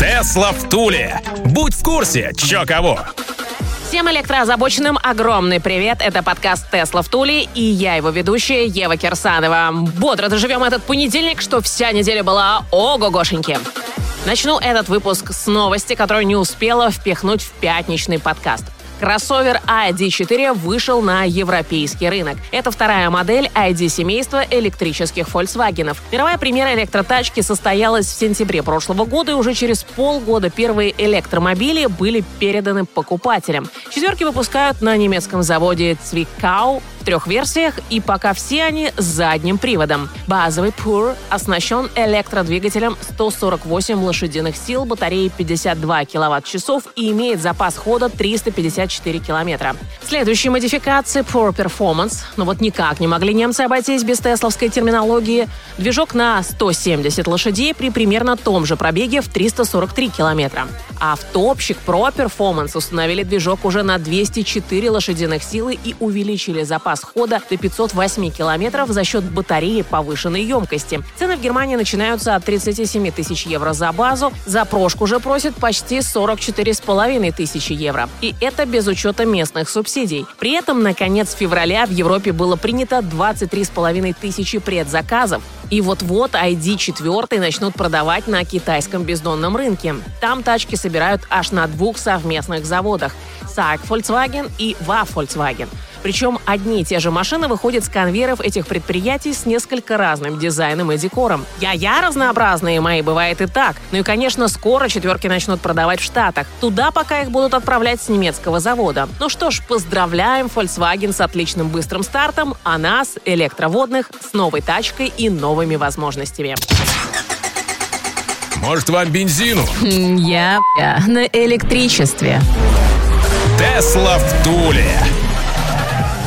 Тесла в Туле. Будь в курсе, чё кого. Всем электроозабоченным огромный привет. Это подкаст «Тесла в Туле» и я его ведущая Ева Кирсанова. Бодро доживем этот понедельник, что вся неделя была ого-гошеньки. Начну этот выпуск с новости, которую не успела впихнуть в пятничный подкаст. Кроссовер ID4 вышел на европейский рынок. Это вторая модель ID-семейства электрических Volkswagen. Мировая премьера электротачки состоялась в сентябре прошлого года, и уже через полгода первые электромобили были переданы покупателям. Четверки выпускают на немецком заводе Zwickau в трех версиях, и пока все они с задним приводом. Базовый Pure оснащен электродвигателем 148 лошадиных сил, батареей 52 киловатт-часов и имеет запас хода 354 километра. Следующие модификации Pure Performance. Но вот никак не могли немцы обойтись без тесловской терминологии. Движок на 170 лошадей при примерно том же пробеге в 343 километра. А в топщик Pro Performance установили движок уже на 204 лошадиных силы и увеличили запас хода до 508 километров за счет батареи повышенной емкости. Цены в Германии начинаются от 37 тысяч евро за базу. За прошку же просят почти 44,5 тысячи евро. И это без учета местных субсидий. При этом на конец февраля в Европе было принято 23,5 тысячи предзаказов. И вот-вот ID4 начнут продавать на китайском бездонном рынке. Там тачки собирают аж на двух совместных заводах – SAG Volkswagen и VA Volkswagen. Причем одни и те же машины выходят с конвейеров этих предприятий с несколько разным дизайном и декором. Я-я разнообразные мои, бывает и так. Ну и, конечно, скоро четверки начнут продавать в Штатах. Туда пока их будут отправлять с немецкого завода. Ну что ж, поздравляем Volkswagen с отличным быстрым стартом, а нас, электроводных, с новой тачкой и новыми возможностями. Может, вам бензину? Я, на электричестве. Тесла в Туле.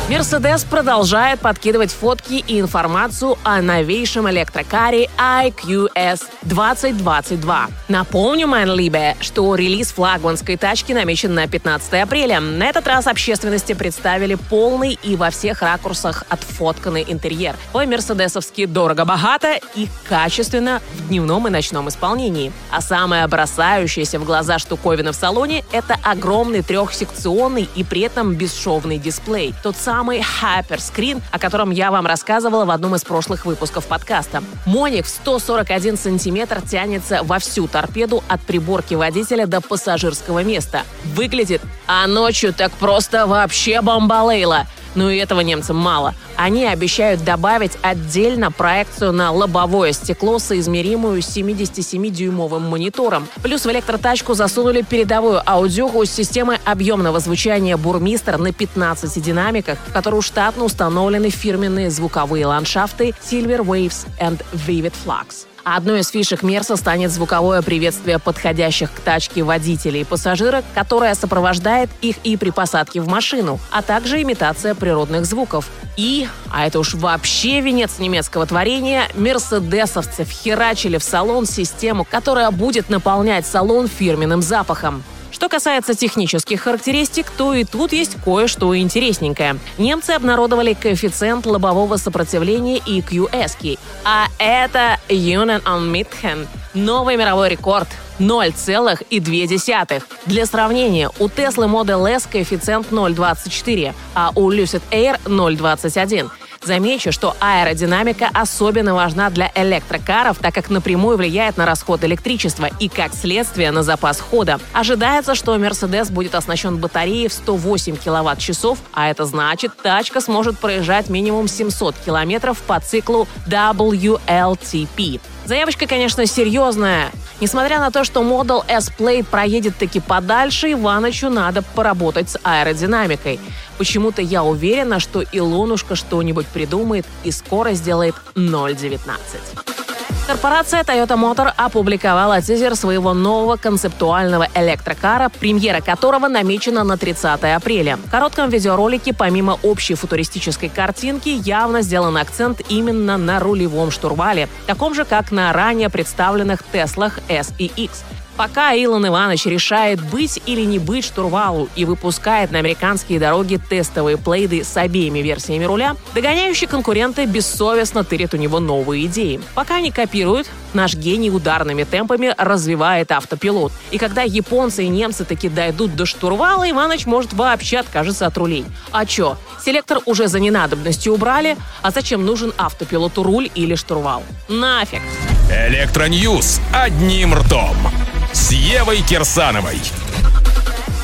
Мерседес продолжает подкидывать фотки и информацию о новейшем электрокаре IQS 2022. Напомню, Манлибе, что релиз флагманской тачки намечен на 15 апреля. На этот раз общественности представили полный и во всех ракурсах отфотканный интерьер. По-мерседесовски дорого-богато и качественно в дневном и ночном исполнении. А самое бросающееся в глаза штуковина в салоне – это огромный трехсекционный и при этом бесшовный дисплей. Тот самый самый Hyperscreen, о котором я вам рассказывала в одном из прошлых выпусков подкаста. Моник в 141 сантиметр тянется во всю торпеду от приборки водителя до пассажирского места. Выглядит, а ночью так просто вообще бомбалейла. Но и этого немцам мало. Они обещают добавить отдельно проекцию на лобовое стекло, соизмеримую с 77-дюймовым монитором. Плюс в электротачку засунули передовую аудиоху с системой объемного звучания «Бурмистер» на 15 динамиках, в которую штатно установлены фирменные звуковые ландшафты Silver Waves and Vivid Flux. Одной из фишек Мерса станет звуковое приветствие подходящих к тачке водителей и пассажирок, которое сопровождает их и при посадке в машину, а также имитация природных звуков. И, а это уж вообще венец немецкого творения, мерседесовцы вхерачили в салон систему, которая будет наполнять салон фирменным запахом. Что касается технических характеристик, то и тут есть кое-что интересненькое. Немцы обнародовали коэффициент лобового сопротивления EQS, а это Union on Midhen. Новый мировой рекорд 0,2. Для сравнения, у Tesla Model S коэффициент 0,24, а у Lucid Air 0,21. Замечу, что аэродинамика особенно важна для электрокаров, так как напрямую влияет на расход электричества и, как следствие, на запас хода. Ожидается, что Mercedes будет оснащен батареей в 108 киловатт-часов, а это значит, тачка сможет проезжать минимум 700 километров по циклу WLTP. Заявочка, конечно, серьезная. Несмотря на то, что Model S Plate проедет таки подальше, Иванычу надо поработать с аэродинамикой. Почему-то я уверена, что Илонушка что-нибудь придумает и скоро сделает 0.19. Корпорация Toyota Motor опубликовала тизер своего нового концептуального электрокара, премьера которого намечена на 30 апреля. В коротком видеоролике, помимо общей футуристической картинки, явно сделан акцент именно на рулевом штурвале, таком же, как на ранее представленных Теслах S и X. Пока Илон Иванович решает быть или не быть штурвалу и выпускает на американские дороги тестовые плейды с обеими версиями руля, догоняющие конкуренты бессовестно тырят у него новые идеи. Пока не копируют, наш гений ударными темпами развивает автопилот. И когда японцы и немцы таки дойдут до штурвала, Иванович может вообще откажется от рулей. А чё? Селектор уже за ненадобностью убрали, а зачем нужен автопилоту руль или штурвал? Нафиг! Электроньюз одним ртом Евой Кирсановой.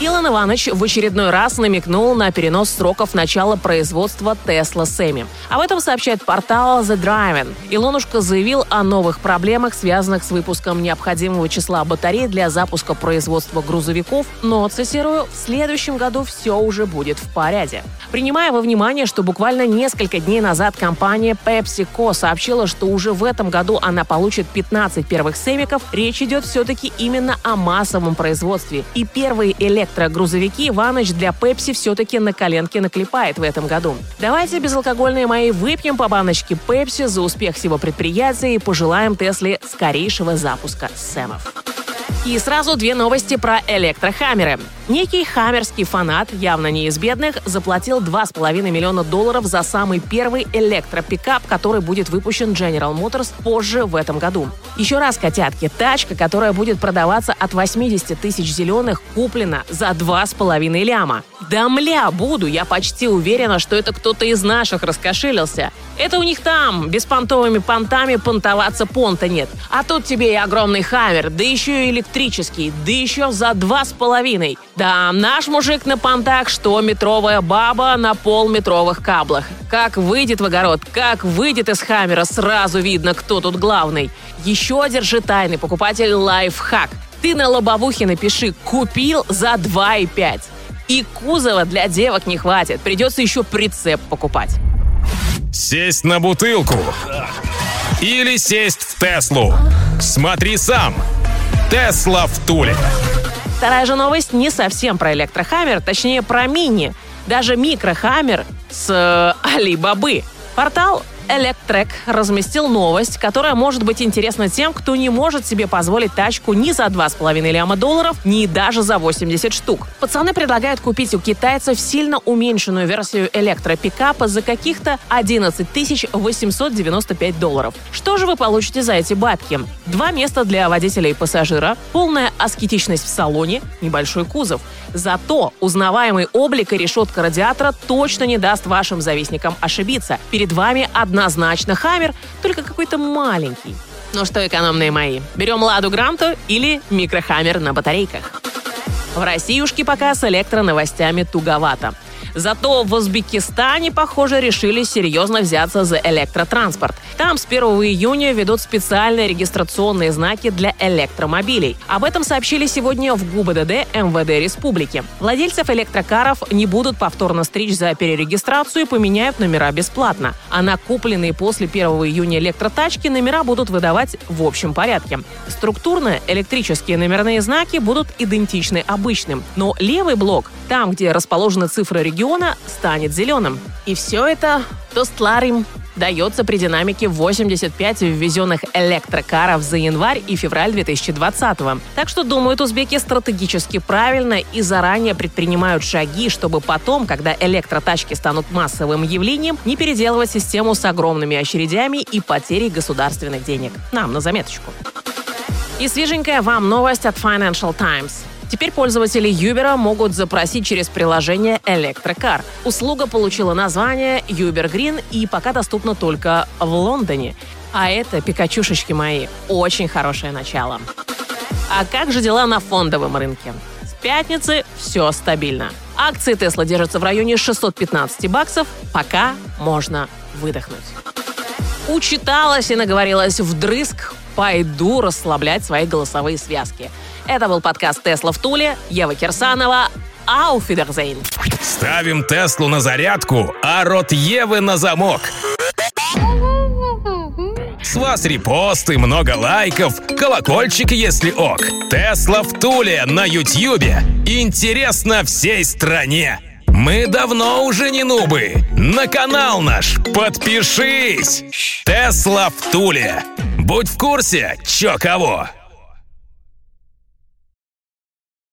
Илон Иванович в очередной раз намекнул на перенос сроков начала производства Tesla Semi. Об этом сообщает портал The Driving. Илонушка заявил о новых проблемах, связанных с выпуском необходимого числа батарей для запуска производства грузовиков, но, цитирую, в следующем году все уже будет в порядке. Принимая во внимание, что буквально несколько дней назад компания PepsiCo сообщила, что уже в этом году она получит 15 первых семиков, речь идет все-таки именно о массовом производстве. И первые электрогрузовики Иваныч для Пепси все-таки на коленке наклепает в этом году. Давайте безалкогольные мои выпьем по баночке Пепси за успех всего предприятия и пожелаем Тесле скорейшего запуска Сэмов. И сразу две новости про электрохаммеры. Некий хаммерский фанат, явно не из бедных, заплатил 2,5 миллиона долларов за самый первый электропикап, который будет выпущен General Motors позже в этом году. Еще раз, котятки, тачка, которая будет продаваться от 80 тысяч зеленых, куплена за 2,5 ляма. Да мля, буду, я почти уверена, что это кто-то из наших раскошелился. Это у них там, беспонтовыми понтами понтоваться понта нет. А тут тебе и огромный хаммер, да еще и электрический, да еще за два с половиной. Да, наш мужик на понтах, что метровая баба на полметровых каблах. Как выйдет в огород, как выйдет из хаммера, сразу видно, кто тут главный. Еще держи тайный покупатель лайфхак. Ты на лобовухе напиши «Купил за 2,5». И кузова для девок не хватит, придется еще прицеп покупать. Сесть на бутылку или сесть в Теслу. Смотри сам. Тесла в Туле. Вторая же новость не совсем про электрохаммер, точнее про мини. Даже микрохаммер с э, Алибабы. Портал Electrek разместил новость, которая может быть интересна тем, кто не может себе позволить тачку ни за 2,5 ляма долларов, ни даже за 80 штук. Пацаны предлагают купить у китайцев сильно уменьшенную версию электропикапа за каких-то 11 895 долларов. Что же вы получите за эти бабки? Два места для водителя и пассажира, полная аскетичность в салоне, небольшой кузов. Зато узнаваемый облик и решетка радиатора точно не даст вашим завистникам ошибиться. Перед вами однозначно Хаммер, только какой-то маленький. Ну что, экономные мои, берем Ладу Гранту или микрохаммер на батарейках? В Россиюшке пока с электроновостями туговато. Зато в Узбекистане, похоже, решили серьезно взяться за электротранспорт. Там с 1 июня ведут специальные регистрационные знаки для электромобилей. Об этом сообщили сегодня в ГУБДД МВД Республики. Владельцев электрокаров не будут повторно стричь за перерегистрацию и поменяют номера бесплатно. А на купленные после 1 июня электротачки номера будут выдавать в общем порядке. Структурно электрические номерные знаки будут идентичны обычным, но левый блок, там, где расположены цифры регистрации, региона станет зеленым. И все это Тостларим дается при динамике 85 ввезенных электрокаров за январь и февраль 2020 -го. Так что думают узбеки стратегически правильно и заранее предпринимают шаги, чтобы потом, когда электротачки станут массовым явлением, не переделывать систему с огромными очередями и потерей государственных денег. Нам на заметочку. И свеженькая вам новость от Financial Times. Теперь пользователи Юбера могут запросить через приложение Electrocar. Услуга получила название Uber Green и пока доступна только в Лондоне. А это, пикачушечки мои, очень хорошее начало. А как же дела на фондовом рынке? С пятницы все стабильно. Акции Тесла держатся в районе 615 баксов. Пока можно выдохнуть. Учиталась и наговорилась вдрызг. Пойду расслаблять свои голосовые связки. Это был подкаст «Тесла в Туле». Ева Кирсанова. Ауфидерзейн. Ставим Теслу на зарядку, а рот Евы на замок. С вас репосты, много лайков, колокольчик, если ок. Тесла в Туле на Ютьюбе. Интересно всей стране. Мы давно уже не нубы. На канал наш подпишись. Тесла в Туле. Будь в курсе, чё кого.